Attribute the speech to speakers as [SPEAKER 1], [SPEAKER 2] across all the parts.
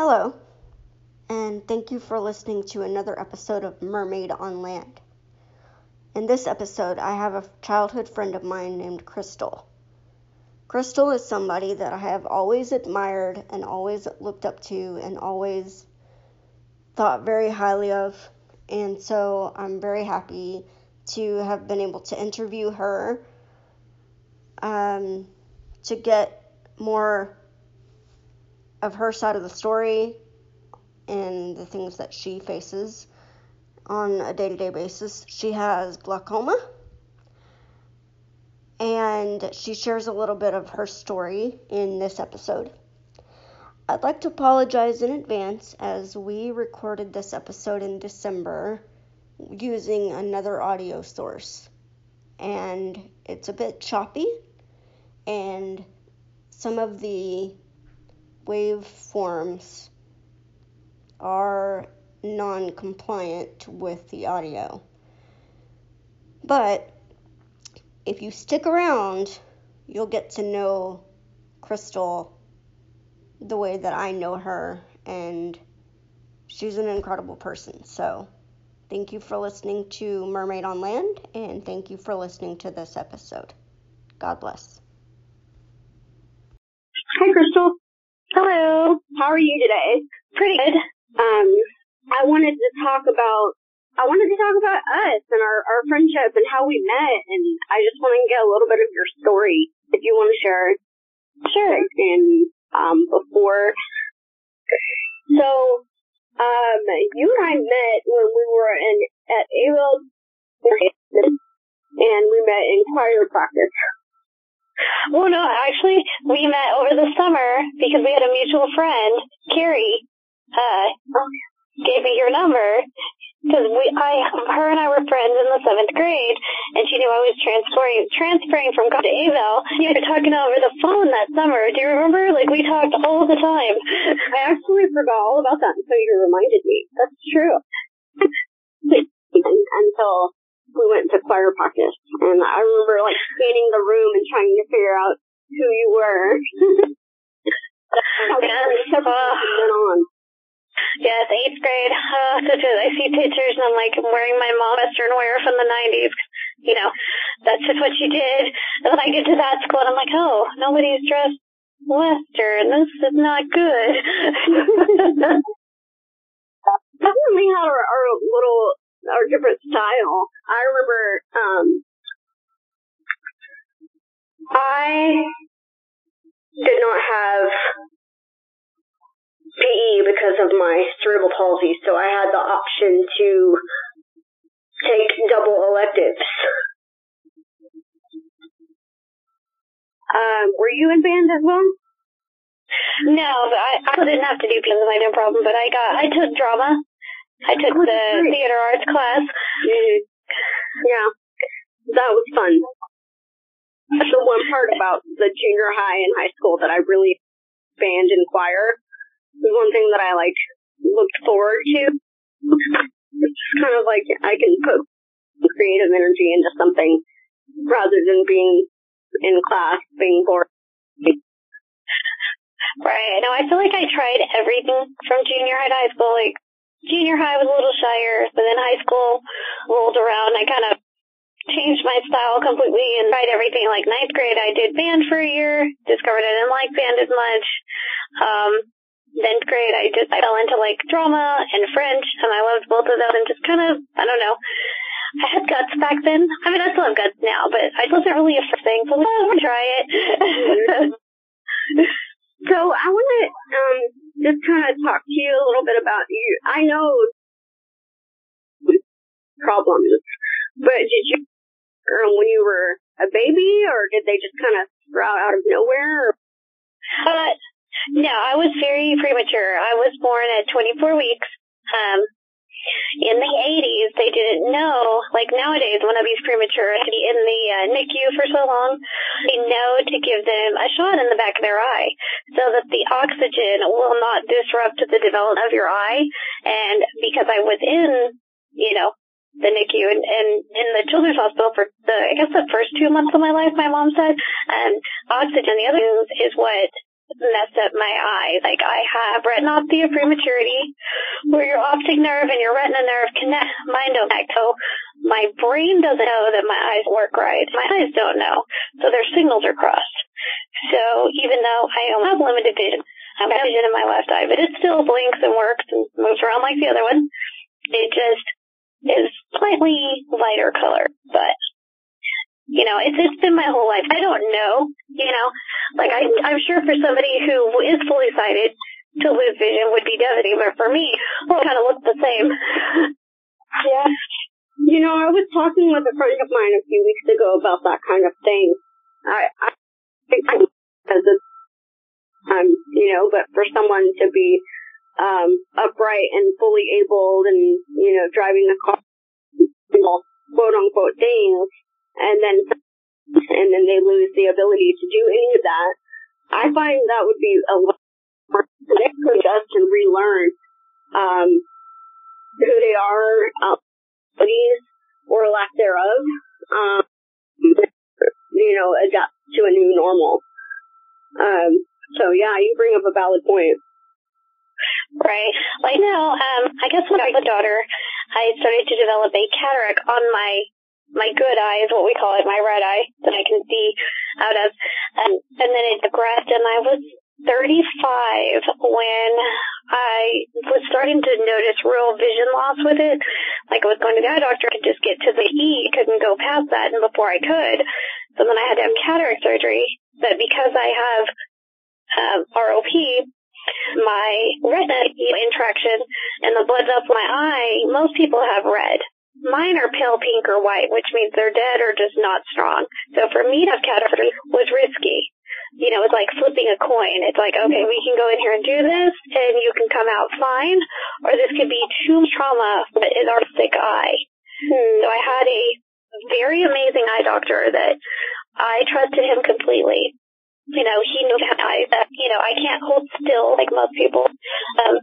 [SPEAKER 1] Hello, and thank you for listening to another episode of Mermaid on Land. In this episode, I have a childhood friend of mine named Crystal. Crystal is somebody that I have always admired and always looked up to and always thought very highly of, and so I'm very happy to have been able to interview her um, to get more of her side of the story and the things that she faces on a day to day basis. She has glaucoma and she shares a little bit of her story in this episode. I'd like to apologize in advance as we recorded this episode in December using another audio source. And it's a bit choppy, and some of the waveforms are non compliant with the audio. But if you stick around, you'll get to know Crystal the way that I know her, and she's an incredible person. So, thank you for listening to Mermaid on Land, and thank you for listening to this episode. God bless.
[SPEAKER 2] Hi, Crystal.
[SPEAKER 3] Hello.
[SPEAKER 2] How are you today?
[SPEAKER 3] Pretty good.
[SPEAKER 2] Um, I wanted to talk about I wanted to talk about us and our, our friendship and how we met, and I just want to get a little bit of your story if you want to share.
[SPEAKER 3] Sure.
[SPEAKER 2] And um, before, so um, you and I met when we were in at Abell, and we met in choir practice.
[SPEAKER 3] Well, no, actually, we met over the summer because we had a mutual friend, Carrie, uh, gave me your number because we, I, her and I were friends in the seventh grade, and she knew I was transferring, transferring from God to Ava. You were talking over the phone that summer. Do you remember? Like we talked all the time.
[SPEAKER 2] I actually forgot all about that until you reminded me. That's true. until we went to choir practice, and I remember like scanning the room and trying to figure out who you were.
[SPEAKER 3] yes. Uh,
[SPEAKER 2] on.
[SPEAKER 3] Yes, eighth grade. Uh, I see pictures and I'm like, I'm wearing my mom western wear from the 90s. You know, that's just what she did. And then I get to that school and I'm like, oh, nobody's dressed western. This is not good.
[SPEAKER 2] Definitely had our, our little, our different style. I remember, um, I did not have PE because of my cerebral palsy, so I had the option to take double electives. Um, were you in band as well?
[SPEAKER 3] No, but I, I didn't have to do because of my no problem, but I got, I took drama. I took oh, the great. theater arts class.
[SPEAKER 2] Mm-hmm. Yeah, that was fun. That's the one part about the junior high and high school that I really band and choir was one thing that I like looked forward to. It's kind of like I can put creative energy into something rather than being in class being bored.
[SPEAKER 3] Right. No, I feel like I tried everything from junior high to high school. Like junior high was a little shyer, but then high school rolled around. I kind of changed my style completely and tried everything. Like ninth grade, I did band for a year. Discovered I didn't like band as much. Um, then grade, I just I fell into like drama and French, and I loved both of them, and just kind of I don't know. I had guts back then. I mean, I still have guts now, but I wasn't really a thing, so to try it.
[SPEAKER 2] so I want to um just kind of talk to you a little bit about you. I know problems, but did you um, when you were a baby, or did they just kind of sprout out of nowhere?
[SPEAKER 3] Uh, no, I was very premature. I was born at 24 weeks. Um, in the 80s, they didn't know, like nowadays, when a baby's premature in the uh, NICU for so long, they know to give them a shot in the back of their eye so that the oxygen will not disrupt the development of your eye. And because I was in, you know, the NICU and, and in the children's hospital for the, I guess the first two months of my life, my mom said, and oxygen, the other is what messed up my eye. Like I have retinopathy of prematurity, where your optic nerve and your retina nerve connect, mine don't connect. So my brain doesn't know that my eyes work right. My eyes don't know. So their signals are crossed. So even though I only have limited vision, I have vision in my left eye, but it still blinks and works and moves around like the other one. It just is slightly lighter color, but you know, it's it's been my whole life. I don't know, you know, like I I'm sure for somebody who is fully sighted to lose vision would be devastating, but for me, well, it kind of looks the same.
[SPEAKER 2] yeah. You know, I was talking with a friend of mine a few weeks ago about that kind of thing. I I think as a um, you know, but for someone to be um upright and fully able and you know driving a car, quote unquote things and then and then they lose the ability to do any of that. I find that would be a lot to adjust and relearn um, who they are, abilities uh, or lack thereof. Um, you know, adapt to a new normal. Um, so yeah, you bring up a valid point.
[SPEAKER 3] Right. Like now, um, I guess when I was a daughter, I started to develop a cataract on my my good eye is what we call it, my red eye that I can see out of. And, and then it progressed and I was 35 when I was starting to notice real vision loss with it. Like I was going to the eye doctor, I could just get to the E, couldn't go past that, and before I could, so then I had to have cataract surgery. But because I have um, ROP, my retina intraction and the blood's up my eye, most people have red. Mine are pale pink or white, which means they're dead or just not strong. So for me to have was risky. You know, it's like flipping a coin. It's like, okay, we can go in here and do this and you can come out fine, or this could be too much trauma but in our sick eye. Hmm. So I had a very amazing eye doctor that I trusted him completely. You know, he knew how that, you know, I can't hold still like most people. Um,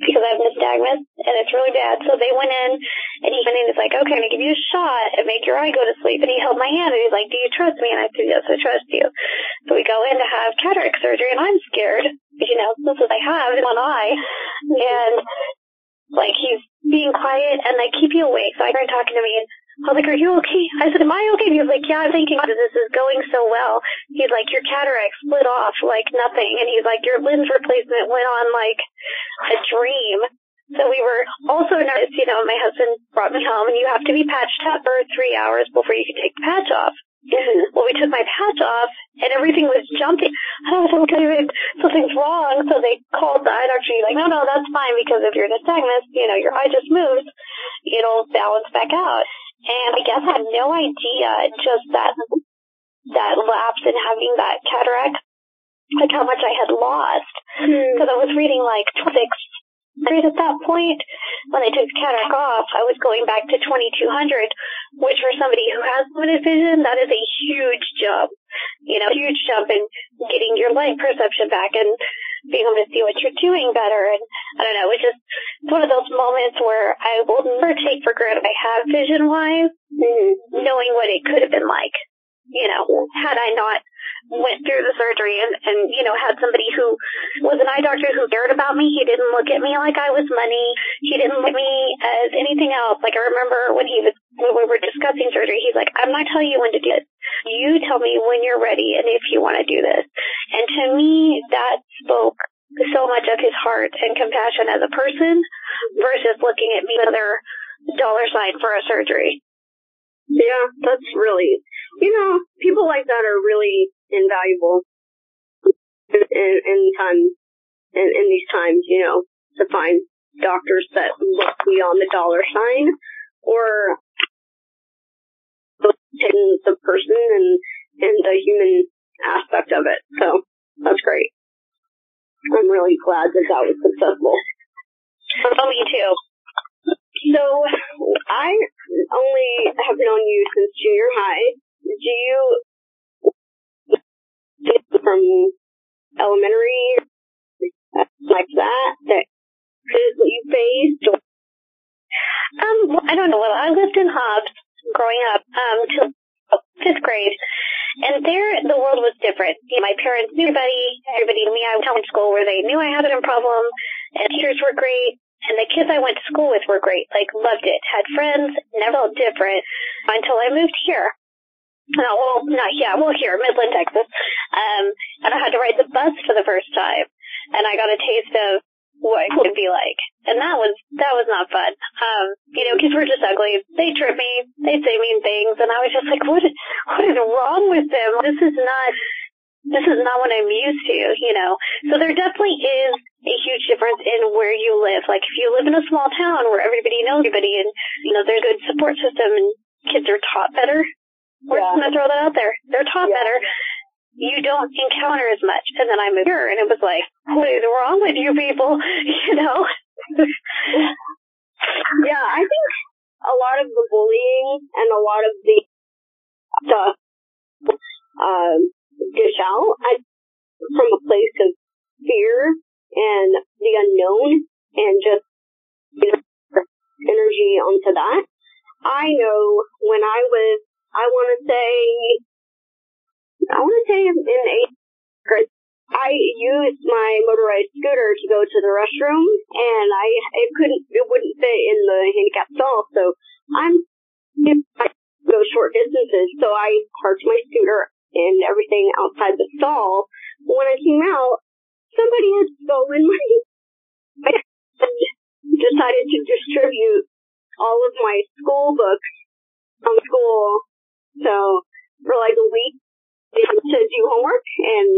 [SPEAKER 3] because I have nystagmus and it's really bad. So they went in and he went in and was like, okay, I'm going to give you a shot and make your eye go to sleep. And he held my hand and he's like, do you trust me? And I said, yes, I trust you. So we go in to have cataract surgery and I'm scared you know, this is what I have in one eye. And like he's being quiet and they keep you awake. So I started talking to me and I was like, are you okay? I said, am I okay? he was like, yeah, I'm thinking this is going so well. He's like, your cataract split off like nothing. And he's like, your lens replacement went on like a dream. So we were also nervous, you know, my husband brought me home and you have to be patched up for three hours before you can take the patch off. Mm-hmm. well, we took my patch off and everything was jumping. I was oh, okay, something's wrong. So they called the eye doctor. He's like, no, no, that's fine because if you're nystagmus, you know, your eye just moves, it'll balance back out. And I guess I had no idea just that, that lapse in having that cataract, like how much I had lost. Because hmm. I was reading like six Right at that point, when I took the cataract off, I was going back to 2200, which for somebody who has limited vision, that is a huge jump. You know, huge jump in getting your light perception back and being able to see what you're doing better. And I don't know, it's just it's one of those moments where I will never take for granted I have vision wise, mm-hmm. knowing what it could have been like. You know, had I not went through the surgery and, and, you know, had somebody who was an eye doctor who cared about me. He didn't look at me like I was money. He didn't look at me as anything else. Like I remember when he was, when we were discussing surgery, he's like, I'm not telling you when to do it. You tell me when you're ready and if you want to do this. And to me, that spoke so much of his heart and compassion as a person versus looking at me with another dollar sign for a surgery.
[SPEAKER 2] Yeah, that's really, you know, people like that are really invaluable in, in, in time, in, in these times, you know, to find doctors that look beyond the dollar sign or in the person and, and the human aspect of it. So that's great. I'm really glad that that was successful.
[SPEAKER 3] Oh, me too.
[SPEAKER 2] So I only have known you since junior high. Do you from elementary like that that you faced? Or?
[SPEAKER 3] Um, I don't know. Well, I lived in Hobbs growing up um till fifth grade, and there, the world was different. You know, my parents knew everybody, everybody knew me. I went to school where they knew I had a problem, and teachers were great. And the kids I went to school with were great, like loved it, had friends, never felt different until I moved here. No, well, not yeah, well here, Midland, Texas. Um, and I had to ride the bus for the first time, and I got a taste of what it would be like, and that was that was not fun. Um, you know, kids were just ugly. They trip me, they say mean things, and I was just like, what what is wrong with them? This is not this is not what I'm used to, you know. So there definitely is a huge difference in where you live. Like if you live in a small town where everybody knows everybody and, you know, there's a good support system and kids are taught better. We're yeah. just gonna throw that out there. They're taught yeah. better. You don't encounter as much. And then I moved here and it was like, what is wrong with you people? You know?
[SPEAKER 2] yeah, I think a lot of the bullying and a lot of the stuff um dish out I, from a place of fear and the unknown and just you know, energy onto that. I know when I was, I want to say, I want to say in eighth grade, I used my motorized scooter to go to the restroom, and I it couldn't, it wouldn't fit in the handicap stall, so I'm i go short distances, so I parked my scooter and everything outside the stall. When I came out, somebody had stolen my, decided to distribute all of my school books from school. So for like a week, they to do homework and,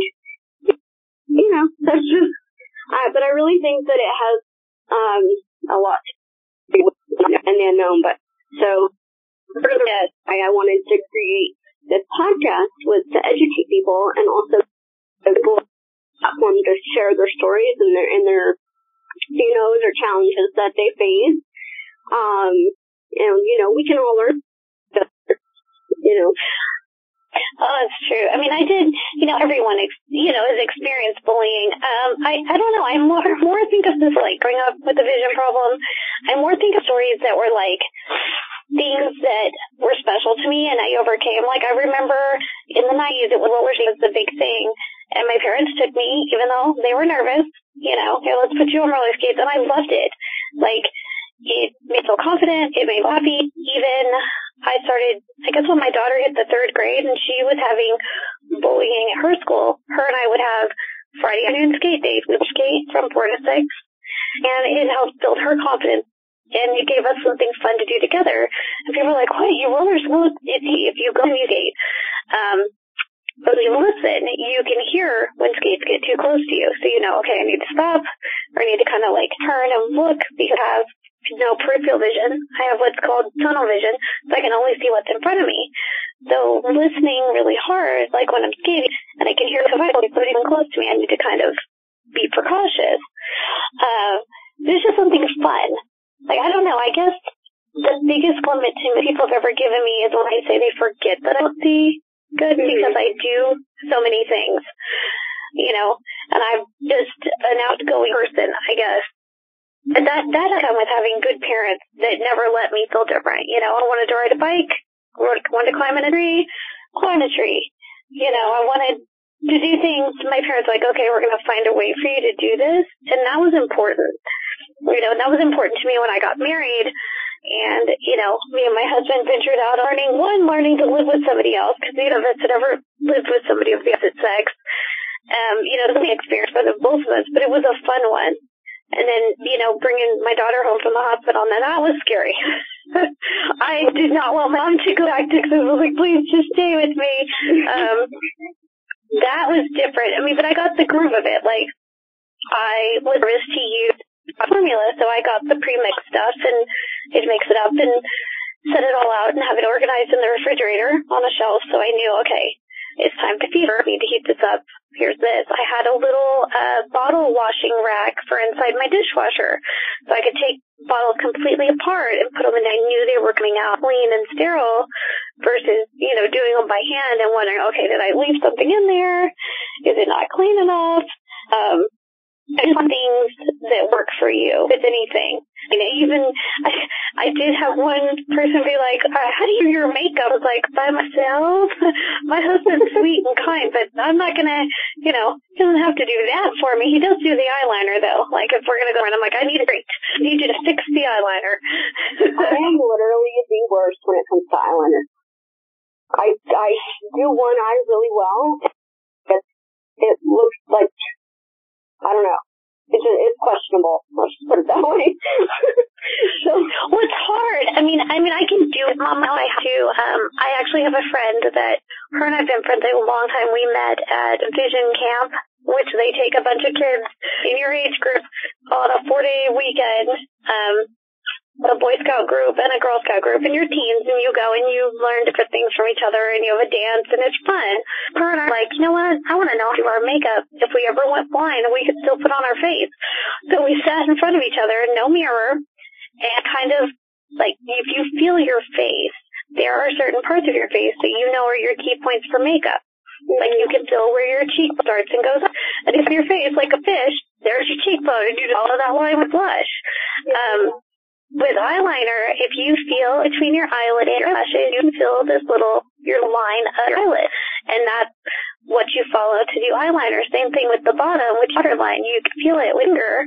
[SPEAKER 2] you know, that's just, uh, but I really think that it has, um, a lot to do with and the unknown, but so, I, I wanted to create this podcast was to educate people and also platform to share their stories and their and their you know their challenges that they face. Um, and you know we can all learn. You know.
[SPEAKER 3] Oh, that's true. I mean, I did, you know, everyone, ex- you know, has experienced bullying. Um, I, I don't know. I more, more think of this like growing up with a vision problem. I more think of stories that were like, things that were special to me and I overcame. Like I remember in the 90s, it was roller skates was the big thing. And my parents took me, even though they were nervous, you know, here, let's put you on roller skates. And I loved it. Like, it made me feel confident. It made me happy. Even I started, I guess when my daughter hit the third grade and she was having bullying at her school, her and I would have Friday afternoon skate days. We'd skate from four to six. And it helped build her confidence and it gave us something fun to do together. And people were like, what, you roller school? If you go to Newgate, um, but you listen, you can hear when skates get too close to you. So you know, okay, I need to stop, or I need to kind of like turn and look because I have no peripheral vision. I have what's called tunnel vision, so I can only see what's in front of me. So listening really hard, like when I'm skating, and I can hear if somebody's even close to me, I need to kind of be precautious. Uh, there's just something fun like, I don't know, I guess the biggest limit to people have ever given me is when I say they forget that I see good mm-hmm. because I do so many things, you know, and I'm just an outgoing person, I guess. And that, that come with having good parents that never let me feel different. You know, I wanted to ride a bike, wanted to climb in a tree, climb a tree. You know, I wanted to do things. My parents were like, okay, we're going to find a way for you to do this. And that was important you know, and that was important to me when I got married. And, you know, me and my husband ventured out learning, one, learning to live with somebody else, because neither of us had ever lived with somebody of the opposite sex. Um, you know, it was an experience for the both of us, but it was a fun one. And then, you know, bringing my daughter home from the hospital, and then that was scary. I did not want mom to go back to Texas. I was like, please just stay with me. Um, that was different. I mean, but I got the groove of it. Like, I was nervous to use formula, so I got the pre-mix stuff and it mix it up and set it all out and have it organized in the refrigerator on a shelf so I knew, okay, it's time to feed her. I need to heat this up. Here's this. I had a little uh, bottle washing rack for inside my dishwasher. So I could take bottles completely apart and put them in. I knew they were coming out clean and sterile versus, you know, doing them by hand and wondering, okay, did I leave something in there? Is it not clean enough? Um, there's things that work for you with anything. You know, even I, I did have one person be like, uh, "How do you do your makeup?" I was like, "By myself." My husband's sweet and kind, but I'm not gonna, you know, he doesn't have to do that for me. He does do the eyeliner though. Like if we're gonna go and I'm like, "I need a great, I need you to fix the eyeliner."
[SPEAKER 2] I am literally the worst when it comes to eyeliner. I I do one eye really well, but it looks like I don't know. It's just, it's questionable. Let's just put it that way.
[SPEAKER 3] so, well, it's hard. I mean, I mean, I can do it. Mom, I have to. Um, I actually have a friend that her and I've been friends a long time. We met at Vision Camp, which they take a bunch of kids in your age group on a four day weekend. Um, a Boy Scout group and a Girl Scout group and your teens and you go and you learn different things from each other and you have a dance and it's fun. And I like, you know what? I want to know how our makeup if we ever went blind and we could still put on our face. So we sat in front of each other, no mirror, and kind of like if you feel your face, there are certain parts of your face that you know are your key points for makeup. Like you can feel where your cheek starts and goes up. And if your face like a fish, there's your cheekbone and you follow that line with blush. Um, with eyeliner, if you feel between your eyelid and your lashes, you can feel this little, your line of your eyelid. And that's what you follow to do eyeliner. Same thing with the bottom, with waterline. You can feel it linger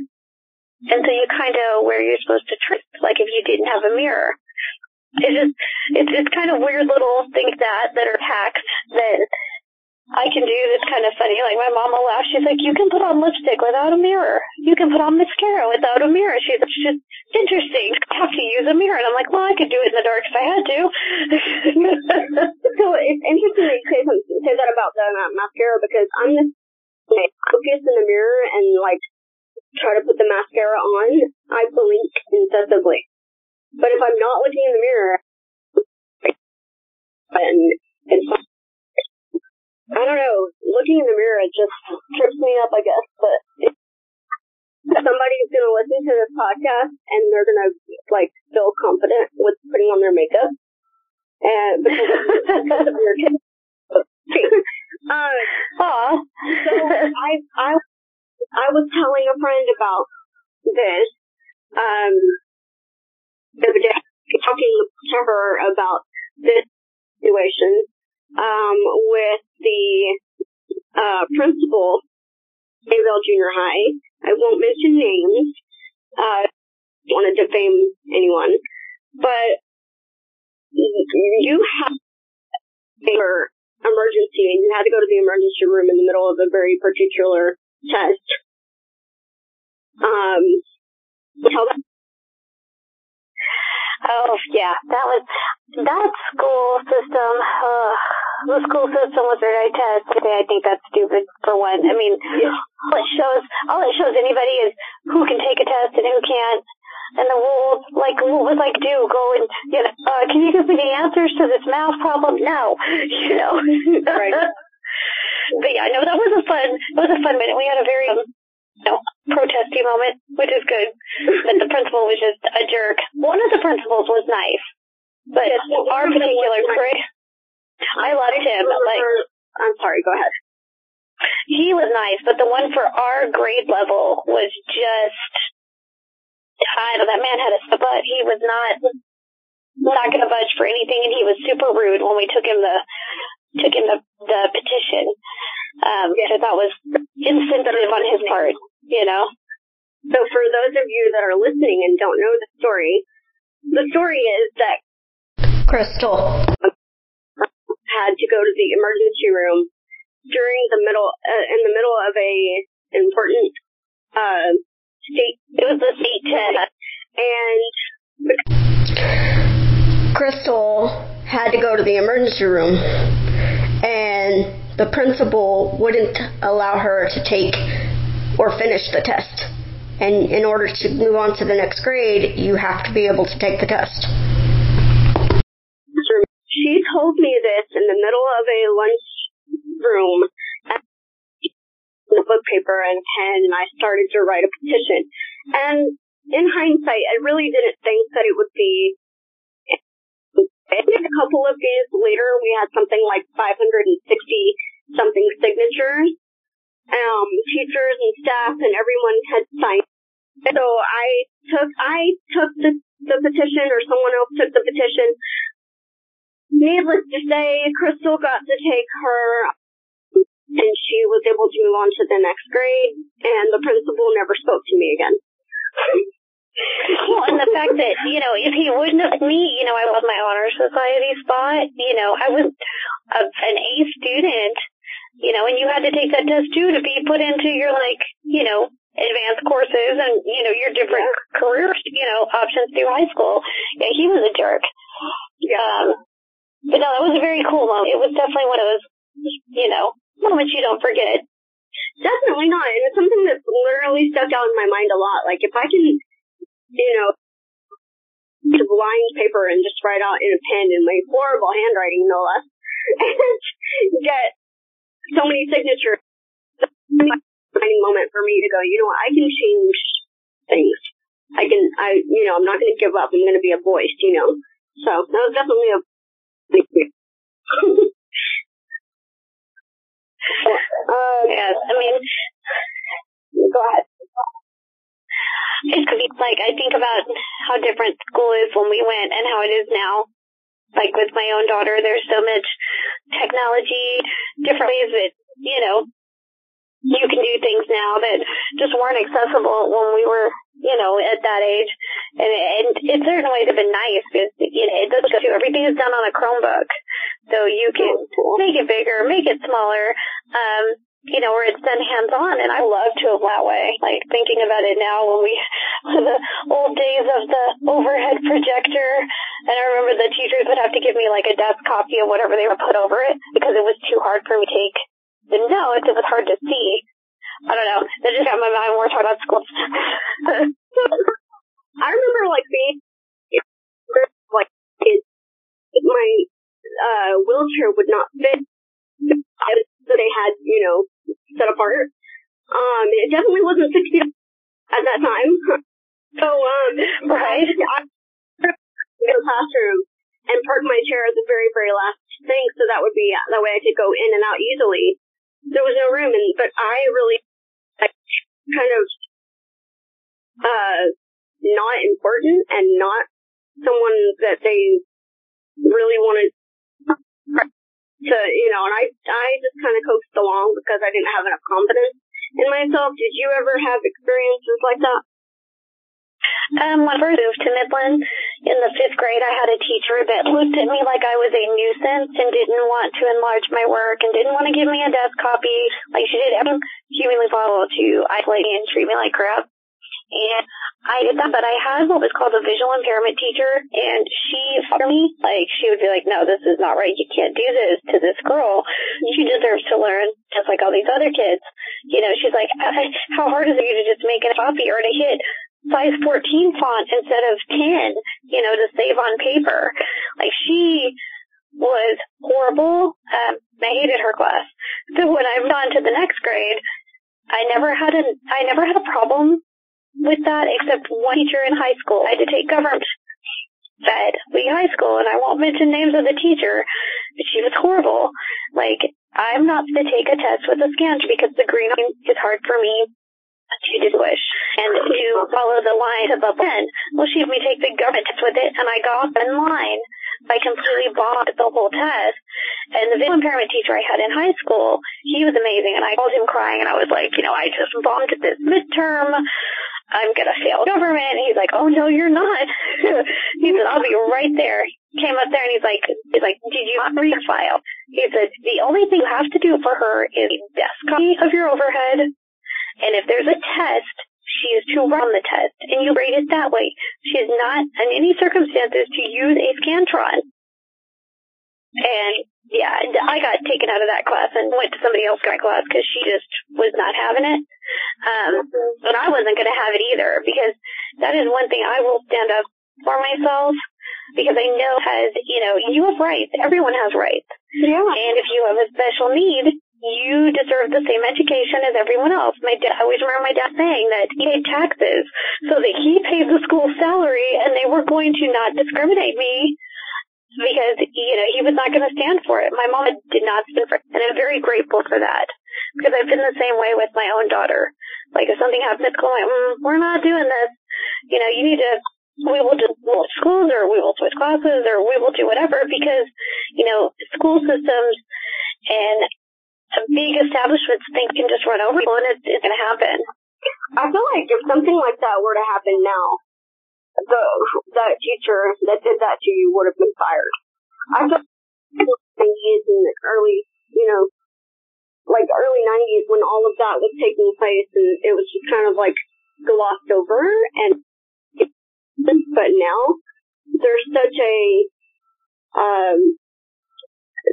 [SPEAKER 3] and so you kind of where you're supposed to trace, like if you didn't have a mirror. It's just, it's, it's kind of weird little things that, that are packed that I can do this kind of funny. Like my mom will laugh. She's like, "You can put on lipstick without a mirror. You can put on mascara without a mirror." She's "Just interesting. I have to use a mirror." And I'm like, "Well, I could do it in the dark if I had to."
[SPEAKER 2] so it's interesting that you say, that about the uh, mascara because I'm the like, focus in the mirror and like try to put the mascara on. I blink incessantly, but if I'm not looking in the mirror, and it's I don't know. Looking in the mirror, it just trips me up, I guess. But if somebody's to listen to this podcast and they're going to like feel confident with putting on their makeup, and because, because of your kids. um, so I I I was telling a friend about this um the other day, talking to her about this situation um, with the uh, principal, Maybell Junior High. I won't mention names. Uh, don't want to defame anyone, but you have a emergency and you had to go to the emergency room in the middle of a very particular test. Um,
[SPEAKER 3] Oh yeah, that was that school system. Uh, the school system was very test. I think that's stupid for one. I mean, all it shows, all it shows anybody is who can take a test and who can't. And the rules, like, what was like do? Go and, you know, uh, can you give me the answers to this math problem? No, you know. right. but yeah, no, that was a fun, it was a fun minute. We had a very, um, know, protesty moment, which is good. But the principal was just a jerk. One of the principals was nice, but yes, our particular grade, I loved him. Like,
[SPEAKER 2] I'm sorry, go ahead.
[SPEAKER 3] He was nice, but the one for our grade level was just, I don't know, that man had a butt. He was not, not going to budge for anything, and he was super rude when we took him the, took him the, the petition um, which I thought was insensitive on his part, you know.
[SPEAKER 2] So for those of you that are listening and don't know the story, the story is that
[SPEAKER 1] Crystal
[SPEAKER 2] had to go to the emergency room during the middle, uh, in the middle of a important uh, state.
[SPEAKER 3] It was a state test,
[SPEAKER 2] and
[SPEAKER 1] Crystal had to go to the emergency room, and the principal wouldn't allow her to take or finish the test. And in order to move on to the next grade, you have to be able to take the test.
[SPEAKER 2] Told me this in the middle of a lunch room book paper and pen and I started to write a petition. And in hindsight, I really didn't think that it would be I a couple of days later, we had something like 560 something signatures. Um, teachers and staff and everyone had signed. So I took I took the the petition or someone else took the petition. Needless to say, Crystal got to take her and she was able to move on to the next grade and the principal never spoke to me again.
[SPEAKER 3] Well, and the fact that, you know, if he wouldn't have me, you know, I love my honor society spot, you know, I was a, an A student, you know, and you had to take that test too to be put into your like, you know, advanced courses and, you know, your different career, you know, options through high school. Yeah, he was a jerk. Yeah. Um, but no, that was a very cool moment. It was definitely one of those, you know, moments you don't forget.
[SPEAKER 2] Definitely not. And it's something that's literally stuck out in my mind a lot. Like if I can, you know, to blind paper and just write out in a pen in my horrible handwriting, no less, and get so many signatures defining moment for me to go, you know what, I can change things. I can, I, you know, I'm not going to give up. I'm going to be a voice, you know. So that was definitely a
[SPEAKER 3] uh, yes, I mean,
[SPEAKER 2] go ahead.
[SPEAKER 3] It's like I think about how different school is when we went and how it is now. Like with my own daughter, there's so much technology, different ways that you know you can do things now that just weren't accessible when we were, you know, at that age. And, and in certain ways have been nice because, you know, it does go to everything is done on a Chromebook. So you can make it bigger, make it smaller, um, you know, where it's done hands on. And I love to have that way. Like thinking about it now when we, the old days of the overhead projector. And I remember the teachers would have to give me like a desk copy of whatever they would put over it because it was too hard for me to take know it, it was hard to see. I don't know. That just got my mind more talking about school.
[SPEAKER 2] I remember like being like it, my uh wheelchair would not fit that they had, you know, set apart. Um, it definitely wasn't six feet at that time. So um,
[SPEAKER 3] right.
[SPEAKER 2] I, I in the classroom and park my chair at the very very last thing, so that would be that way I could go in and out easily there was no room, and but I really Kind of uh not important and not someone that they really wanted to you know, and I I just kind of coaxed along because I didn't have enough confidence in myself. Did you ever have experiences like that?
[SPEAKER 3] Um, when I first moved to Midland in the fifth grade, I had a teacher that looked at me like I was a nuisance and didn't want to enlarge my work and didn't want to give me a desk copy. Like she did everything humanly possible to isolate me and treat me like crap. And I did that, but I had what was called a visual impairment teacher, and she for me. Like she would be like, "No, this is not right. You can't do this to this girl. She deserves to learn just like all these other kids." You know, she's like, "How hard is it for you to just make a copy or to hit size 14 font instead of 10, you know, to save on paper. Like she was horrible. Um, I hated her class. So when I moved on to the next grade, I never had a, I never had a problem with that except one teacher in high school. I had to take government at Lee High School, and I won't mention names of the teacher, but she was horrible. Like, I'm not to take a test with a scan because the green is hard for me to distinguish and to follow the line of pen. Well, she had me take the government test with it, and I got in line. I completely bombed the whole test. And the visual impairment teacher I had in high school, he was amazing, and I called him crying, and I was like, you know, I just bombed this midterm. I'm gonna fail government. And he's like, oh no, you're not. he said, I'll be right there. Came up there and he's like, he's like, did you not read your file? He said, the only thing you have to do for her is a desk copy of your overhead and if there's a test, she is to run the test, and you grade it that way. She is not, in any circumstances, to use a Scantron. And yeah, I got taken out of that class and went to somebody else's class because she just was not having it. Um, but I wasn't going to have it either because that is one thing I will stand up for myself because I know has, you know, you have rights. Everyone has rights.
[SPEAKER 2] Yeah.
[SPEAKER 3] And if you have a special need, you deserve the same education as everyone else. My dad, I always remember my dad saying that he paid taxes so that he paid the school salary and they were going to not discriminate me because, you know, he was not going to stand for it. My mom did not stand for it. And I'm very grateful for that because I've been the same way with my own daughter. Like if something happens at school, I'm like, mm, we're not doing this. you know, you need to, we will just will schools or we will switch classes or we will do whatever because, you know, school systems and big establishments think can just run over people and it's, it's going to happen.
[SPEAKER 2] I feel like if something like that were to happen now, the that teacher that did that to you would have been fired. I feel like in the early, you know, like early 90s when all of that was taking place and it was just kind of like glossed over and but now there's such a um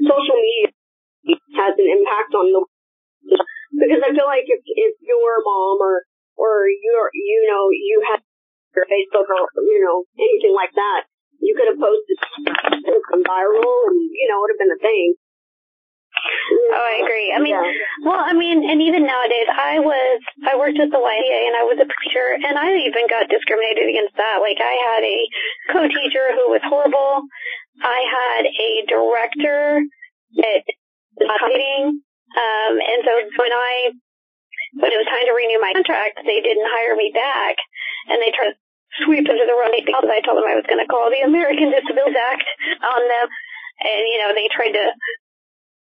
[SPEAKER 2] social media has an impact on the because I feel like if if your mom or or your you know you had your Facebook or you know anything like that, you could have posted something viral and you know it would have been a thing.
[SPEAKER 3] Oh, I agree. I mean, yeah. well, I mean, and even nowadays, I was, I worked at the YMCA and I was a preacher and I even got discriminated against that. Like I had a co-teacher who was horrible. I had a director that fighting. Um, and so when I, when it was time to renew my contract, they didn't hire me back and they tried to sweep under the rug because I told them I was going to call the American Disabilities Act on them. And, you know, they tried to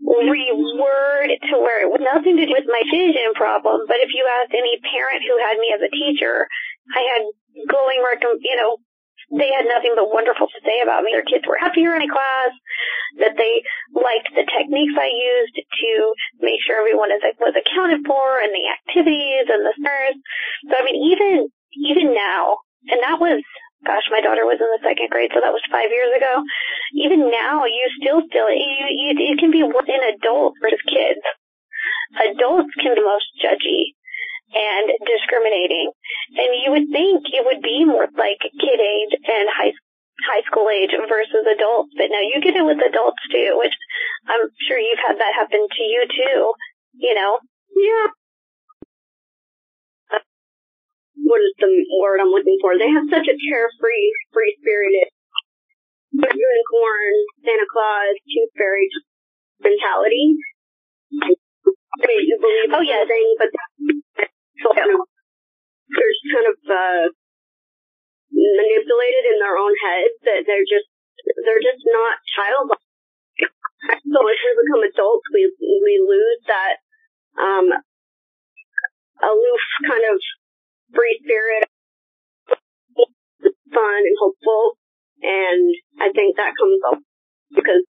[SPEAKER 3] reword it to where it was nothing to do with my vision problem. But if you asked any parent who had me as a teacher, I had glowing, you know, they had nothing but wonderful to say about me. Their kids were happier in my class, that they liked the techniques I used to make sure everyone is, was accounted for and the activities and the stars. So I mean, even, even now, and that was gosh, my daughter was in the second grade, so that was five years ago. Even now, you still it. You, you, it can be in adults versus kids. Adults can be most judgy and discriminating, and you would think it would be more like kid age and high high school age versus adults, but now you get it with adults too, which I'm sure you've had that happen to you too. You know?
[SPEAKER 2] Yeah, what is the word I'm looking for? They have such a carefree, free spirited unicorn, Santa Claus, tooth fairy mentality. I mean, you believe
[SPEAKER 3] oh, yes.
[SPEAKER 2] thing, but so kind of, they're kind of uh, manipulated in their own heads that they're just they're just not childlike. So as we become adults, we we lose that um, aloof kind of free spirit, fun and hopeful, and I think that comes up because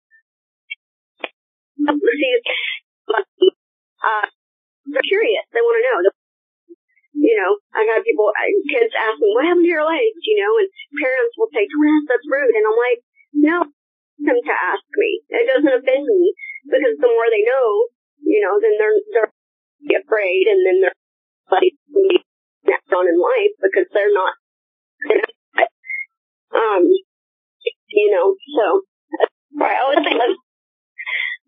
[SPEAKER 2] uh, they're curious. They want to know. You know, I got people, kids ask me, what happened to your legs? You know, and parents will say, don't ask, that's rude. And I'm like, no, them to ask me. It doesn't offend me because the more they know, you know, then they're, they're afraid and then they're like, next on in life because they're not, um, you know, so.
[SPEAKER 3] I always think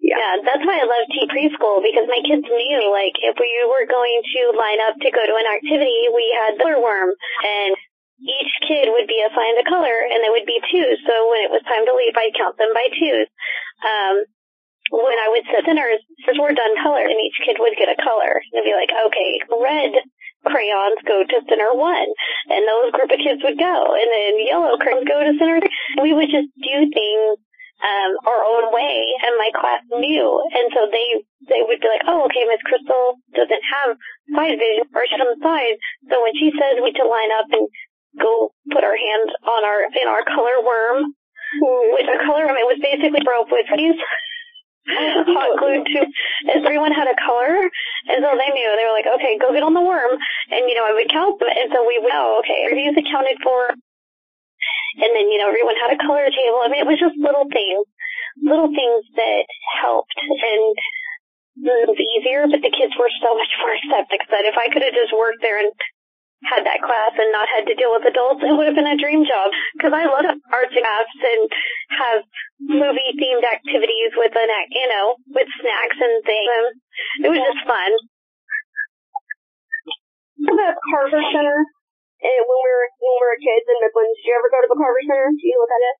[SPEAKER 3] yeah. yeah, that's why I love T preschool because my kids knew like if we were going to line up to go to an activity, we had the color worm and each kid would be assigned a color and there would be twos. So when it was time to leave, I'd count them by twos. Um, when I would set dinners, since we're done color and each kid would get a color and be like, okay, red crayons go to center one, and those group of kids would go, and then yellow crayons go to center three. We would just do things um, our own way, and my class knew, and so they they would be like, oh, okay, Miss Crystal doesn't have side vision, or she's on the side, so when she says we to line up and go put our hands on our in our color worm, which a color worm, it was basically broke with these hot glued to everyone had a color. And so they knew. They were like okay go get on the worm. And you know i would count them. And so we would know okay reviews accounted for and then you know everyone had a color table i mean it was just little things little things that helped and it was easier but the kids were so much more accepting that if i could have just worked there and had that class and not had to deal with adults, it would have been a dream job. Because I love arts and crafts and have movie themed activities with an, you know, with snacks and things. Um, it was just fun.
[SPEAKER 2] The Carver Center, and when we were when we were kids in Midland, did you ever go to the Carver Center? Do you know what that is?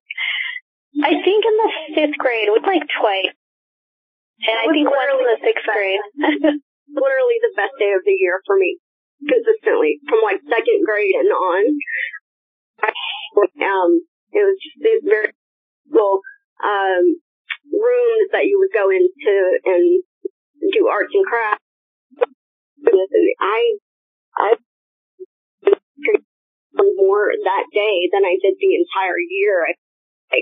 [SPEAKER 3] I think in the fifth grade, it was like twice. And I think once in the sixth grade.
[SPEAKER 2] literally the best day of the year for me consistently from like second grade and on. Um, it was just these very little um, rooms that you would go into and do arts and crafts. And I, I more that day than I did the entire year. I, I,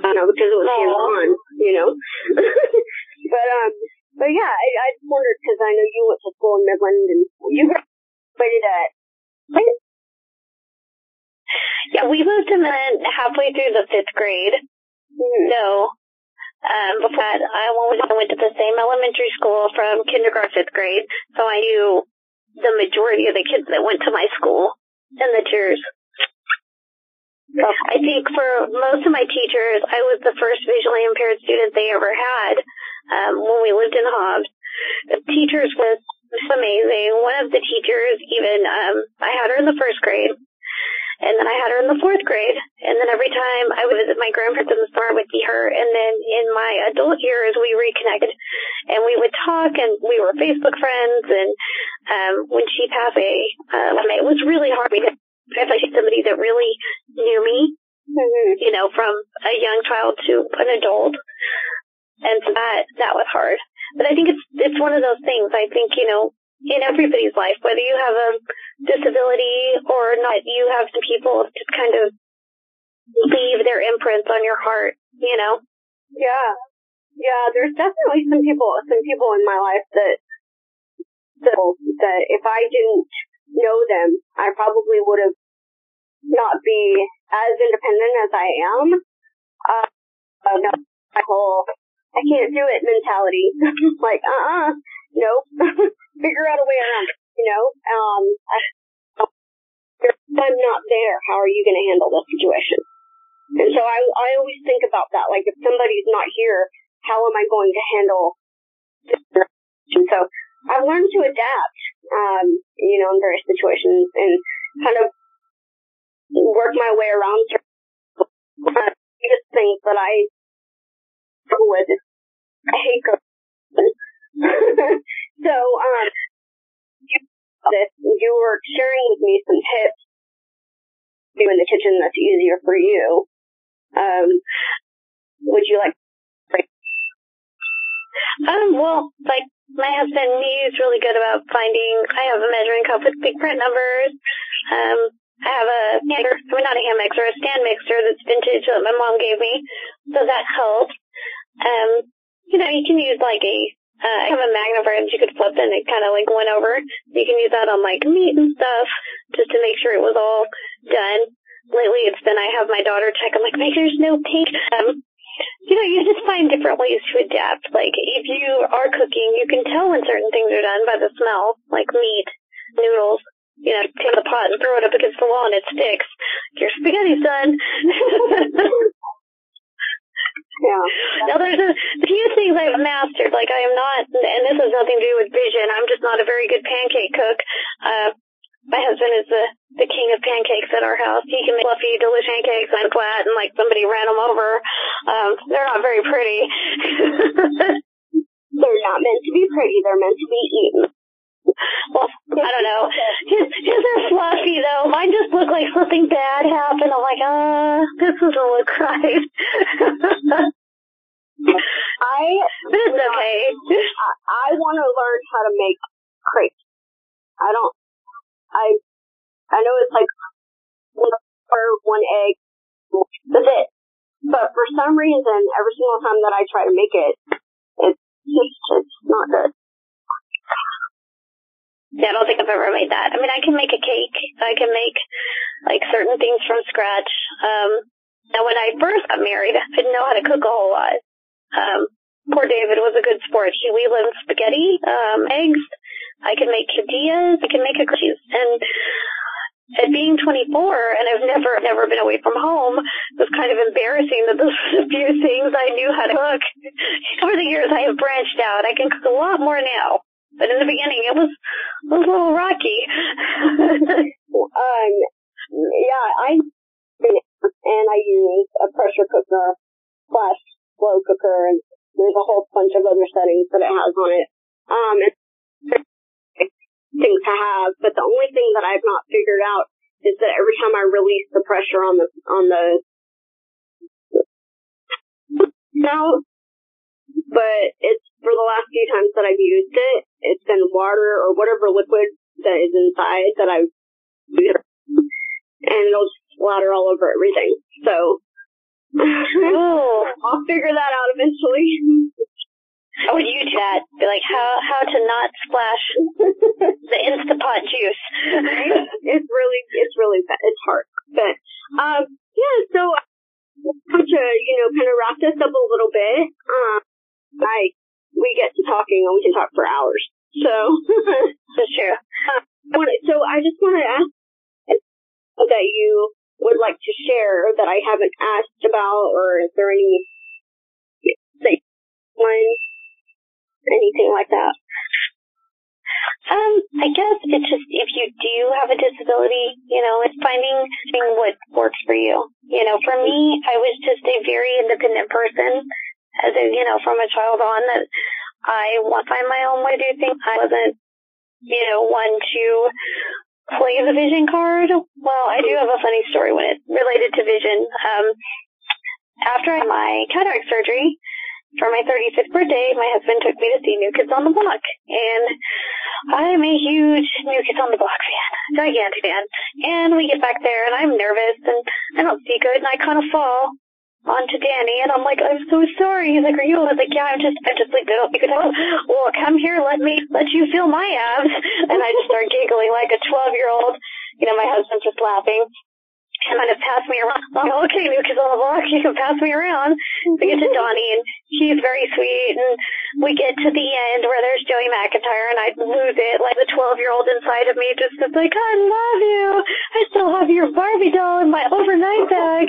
[SPEAKER 2] I don't know because it was hands on, you know. but um, but yeah, I, I just wondered because I know you went to school in Midland and you graduated at.
[SPEAKER 3] Yeah, we moved to Midland halfway through the fifth grade.
[SPEAKER 2] Mm-hmm.
[SPEAKER 3] So, um, before that, I went to the same elementary school from kindergarten fifth grade, so I knew the majority of the kids that went to my school and the teachers. I think for most of my teachers, I was the first visually impaired student they ever had um, when we lived in Hobbs. The teachers was amazing. One of the teachers, even um, I had her in the first grade, and then I had her in the fourth grade. And then every time I would visit my grandparents in the summer, I would see her. And then in my adult years, we reconnected and we would talk and we were Facebook friends. And um, when she passed away, um, it was really hard because I like somebody that really knew me,
[SPEAKER 2] Mm-hmm.
[SPEAKER 3] you know, from a young child to an adult. And so that, that was hard. But I think it's, it's one of those things. I think, you know, in everybody's life, whether you have a disability or not, you have some people just kind of leave their imprints on your heart, you know?
[SPEAKER 2] Yeah. Yeah, there's definitely some people, some people in my life that, that, that if I didn't know them, I probably would have not be as independent as I am. Uh, uh no, my whole, I can't do it mentality. like, uh-uh, nope. Figure out a way around it, you know? Um, I, if I'm not there, how are you going to handle this situation? And so I, I always think about that. Like, if somebody's not here, how am I going to handle this situation? So I've learned to adapt, um, you know, in various situations and kind of work my way around biggest things that I struggle with I hate. so, um, you, this, you were sharing with me some tips do in the kitchen that's easier for you. Um, would you like
[SPEAKER 3] Um, well, like my husband, he's really good about finding. I have a measuring cup with big print numbers. Um, I have a mixer, I mean not a hand mixer, a stand mixer that's vintage that my mom gave me, so that helps. Um, you know, you can use like a. Uh, I have a magnifier that you could flip and it kind of like went over. You can use that on like meat and stuff just to make sure it was all done. Lately, it's been I have my daughter check. I'm like, make sure there's no pink. Um, you know, you just find different ways to adapt. Like, if you are cooking, you can tell when certain things are done by the smell, like meat, noodles. You know, take the pot and throw it up against the wall and it sticks. Your spaghetti's done.
[SPEAKER 2] Yeah.
[SPEAKER 3] now, there's a few things I've mastered. Like, I am not, and this has nothing to do with vision. I'm just not a very good pancake cook. Uh, my husband is the the king of pancakes at our house. He can make fluffy, delicious pancakes and flat, and like somebody ran them over. Um, they're not very pretty.
[SPEAKER 2] they're not meant to be pretty. They're meant to be eaten.
[SPEAKER 3] Well, I don't know. His, his are fluffy though. Mine just look like something bad happened. I'm like, uh, this doesn't look right.
[SPEAKER 2] I,
[SPEAKER 3] but it's okay.
[SPEAKER 2] I, I want to learn how to make crepes. I don't, I, I know it's like one butter, one egg, that's it. But for some reason, every single time that I try to make it, it's just, it's not good.
[SPEAKER 3] Yeah, I don't think I've ever made that. I mean, I can make a cake. I can make like certain things from scratch. Um, now when I first got married, I didn't know how to cook a whole lot. Um, poor David was a good sport. He we lived spaghetti, um, eggs. I can make tortillas. I can make a cookies. And at being 24, and I've never, never been away from home, it was kind of embarrassing that those were the few things I knew how to cook. Over the years, I have branched out. I can cook a lot more now. But in the beginning, it was, it was a little rocky.
[SPEAKER 2] um, yeah, I, and I use a pressure cooker slash slow cooker, and there's a whole bunch of other settings that it has on it. Um, it's things to have, but the only thing that I've not figured out is that every time I release the pressure on the on the now, but it's for the last few times that I've used it, it's been water or whatever liquid that is inside that I've and it'll just splatter all over everything. So I'll figure that out eventually.
[SPEAKER 3] I would use that. Be like, how how to not splash the Instapot juice.
[SPEAKER 2] it's really it's really it's hard, but um yeah. So to you know kind of wrap this up a little bit. Um, I we get to talking and we can talk for hours. So
[SPEAKER 3] that's true.
[SPEAKER 2] So I just want to ask that you would like to share that I haven't asked about, or is there any say one anything like that?
[SPEAKER 3] Um, I guess it's just if you do have a disability, you know, it's finding what works for you. You know, for me, I was just a very independent person, as a you know, from a child on that I want to find my own way to do things. I wasn't, you know, one to play the vision card. Well, I do have a funny story when it related to vision. Um, after my cataract surgery for my 35th birthday, my husband took me to see New Kids on the Block, and I'm a huge New Kids on the Block fan, gigantic fan. And we get back there, and I'm nervous, and I don't see good, and I kind of fall onto Danny, and I'm like, I'm so sorry. He's like, are you? I was like, yeah, I'm just, I'm just like, you could tell, well, come here, let me, let you feel my abs. And I just start giggling like a 12 year old. You know, my husband's just laughing. And kind of pass me around. I'm okay, kids on the block, you can pass me around. We get to Donnie, and she's very sweet, and we get to the end where there's Joey McIntyre, and I lose it, like the 12 year old inside of me just is like, I love you. I still have your Barbie doll in my overnight bag.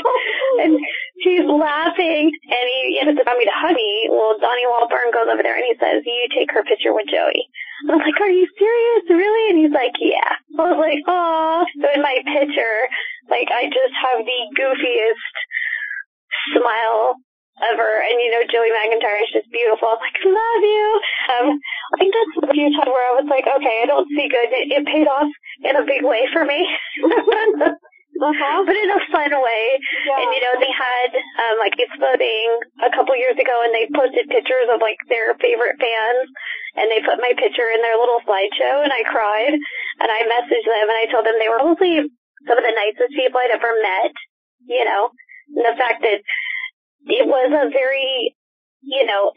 [SPEAKER 3] and she's laughing, and he ends up me to hug me. Well, Donnie Wahlberg goes over there and he says, you take her picture with Joey. And I'm like, are you serious? Really? And he's like, yeah. I was like, oh. So in my picture, like, I just have the goofiest smile ever. And, you know, Joey McIntyre is just beautiful. I'm like, love you. Um, I think that's a few times where I was like, okay, I don't see good. It, it paid off in a big way for me. Uh-huh. But in a fun way. Yeah. And you know, they had um like exploding a couple years ago and they posted pictures of like their favorite fans and they put my picture in their little slideshow and I cried and I messaged them and I told them they were probably some of the nicest people I'd ever met, you know. And the fact that it was a very you know,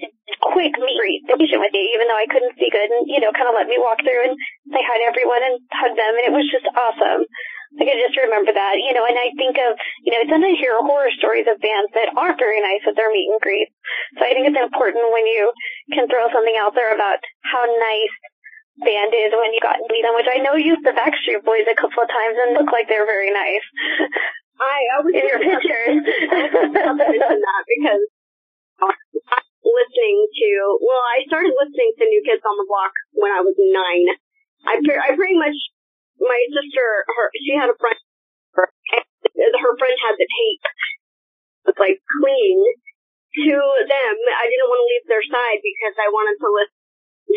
[SPEAKER 3] quick meet with you, even though I couldn't see good and, you know, kind of let me walk through and say hi to everyone and hug them. And it was just awesome. I can just remember that, you know, and I think of, you know, sometimes you hear horror stories of bands that aren't very nice at their meet and greets. So I think it's important when you can throw something out there about how nice band is when you got to meet them, which I know used the Backstreet Boys a couple of times and look like they're very nice.
[SPEAKER 2] I, I was
[SPEAKER 3] in your pictures.
[SPEAKER 2] I that because um, listening to, well, I started listening to New Kids on the Block when I was nine. I, I pretty much my sister, her, she had a friend, her, friend had the tape, like clean to them. I didn't want to leave their side because I wanted to listen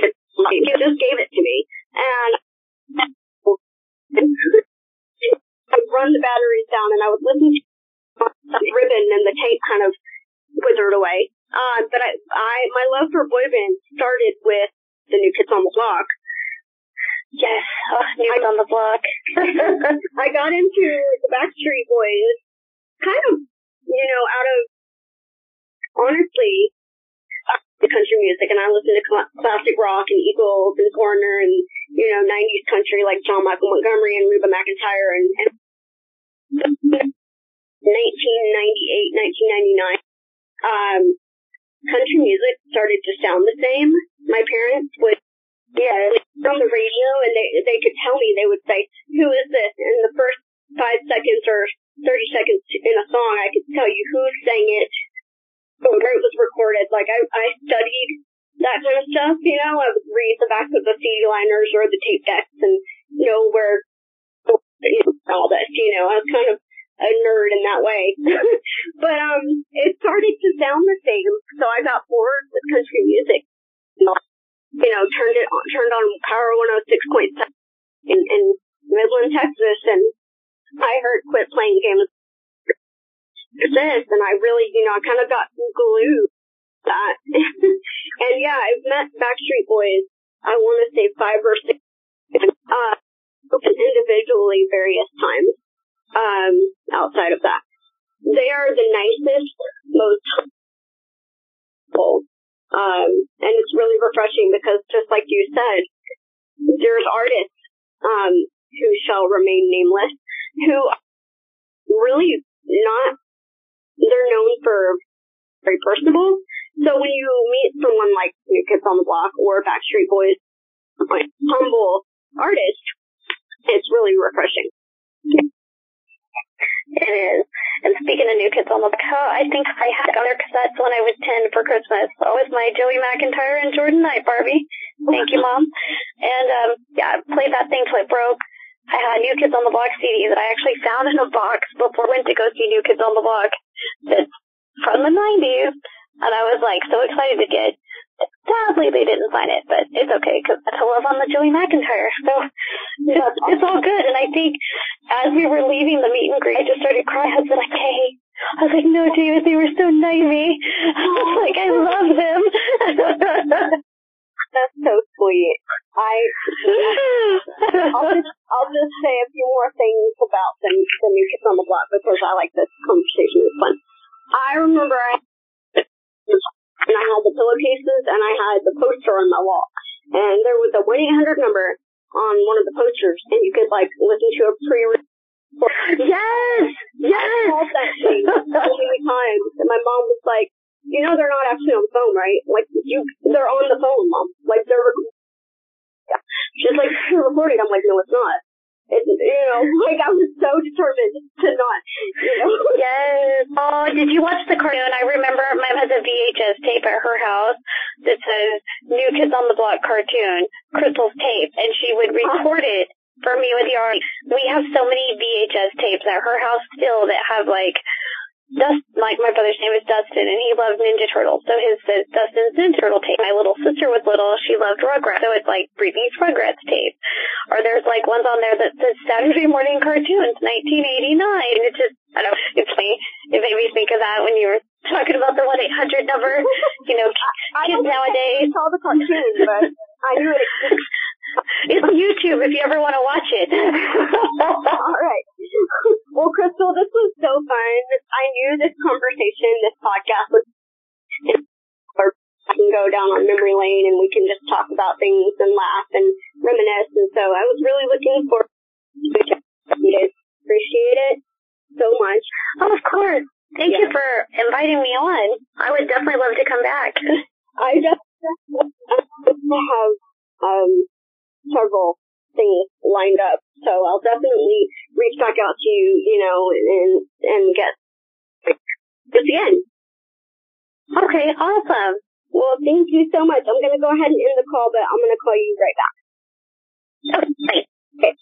[SPEAKER 2] to, like, just gave it to me. And I run the batteries down and I was listening to some ribbon and the tape kind of withered away. Uh, but I, I, my love for boy bands started with the New Kids on the Block.
[SPEAKER 3] Yes, oh, Kids on the Block.
[SPEAKER 2] I got into the Backstreet Boys kind of, you know, out of, honestly, the country music, and I listened to classic rock and Eagles and Foreigner and, you know, 90s country like John Michael Montgomery and Reba McEntire and, and 1998, 1999, um, country music started to sound the same. My parents would yeah, from the radio, and they they could tell me. They would say, "Who is this?" And the first five seconds or thirty seconds in a song, I could tell you who sang it, where it was recorded. Like I I studied that kind of stuff. You know, I would read the back of the CD liners or the tape decks and know where you know, all this. You know, I was kind of a nerd in that way. but um, it started to sound the same, so I got bored with country music you know, turned it on, turned on Power 106.7 in, in Midland, Texas, and I heard quit playing games this, and I really, you know, I kind of got glued that. and yeah, I've met Backstreet Boys. I want to say five or six, uh, individually various times. Um, outside of that, they are the nicest, most um, and it's really refreshing because just like you said, there's artists, um, who shall remain nameless who really not, they're known for very personable. So when you meet someone like New Kids on the Block or Backstreet Boys, like humble artist, it's really refreshing.
[SPEAKER 3] It is. Of new kids on the block, I think I had other cassettes when I was 10 for Christmas. So was my Joey McIntyre and Jordan Knight Barbie. Thank you, Mom. And, um, yeah, I played that thing till it broke. I had New Kids on the Block CD that I actually found in a box before I went to go see New Kids on the Block. That's from the 90s. And I was like so excited to get Sadly, they didn't find it, but it's okay because a love on the Joey McIntyre. So it's, it's all good. And I think as we were leaving the meet and greet, I just started crying. I was like, hey. I was like, no, David, they were so knifey. I was like, I love them.
[SPEAKER 2] That's so sweet. I, I'll just, I'll just say a few more things about the, the new kids on the block because I like this conversation. It's fun. I remember I and I had the pillowcases and I had the poster on my wall. And there was a 1-800 number on one of the posters and you could like listen to a pre
[SPEAKER 3] Yes! Yes! I
[SPEAKER 2] called that thing so many times and my mom was like, you know they're not actually on the phone, right? Like you, they're on the phone, mom. Like they're, yeah. she's like, you're recording. I'm like, no, it's not. And, you know, like I was so determined to not, you know.
[SPEAKER 3] Yes. Oh, did you watch the cartoon? I remember my mom has a VHS tape at her house that says New Kids on the Block cartoon, Crystal's tape, and she would record it for me with Yari. We have so many VHS tapes at her house still that have like Dust, like my brother's name is Dustin, and he loved Ninja Turtles. So his says Dustin's Ninja Turtle tape. My little sister was little; she loved Rugrats, so it's like Brittany's Rugrats tape. Or there's like ones on there that says Saturday Morning Cartoons, 1989. And it's just, I don't know, it's funny. It made me think of that when you were talking about the one eight hundred number. You know, kids nowadays.
[SPEAKER 2] I saw the cartoon, but I knew it.
[SPEAKER 3] It's YouTube if you ever want to watch it.
[SPEAKER 2] All right. Well, Crystal, this was so fun. I knew this conversation, this podcast was I can go down on memory lane and we can just talk about things and laugh and reminisce. And so I was really looking forward to it. Appreciate it so much.
[SPEAKER 3] Oh, of course. Thank yeah. you for inviting me on. I would definitely love to come back.
[SPEAKER 2] I just have um, several things lined up. So I'll definitely reach back out to you, you know, and and get this again.
[SPEAKER 3] Okay, awesome.
[SPEAKER 2] Well, thank you so much. I'm gonna go ahead and end the call, but I'm gonna call you right back.
[SPEAKER 3] Okay. okay.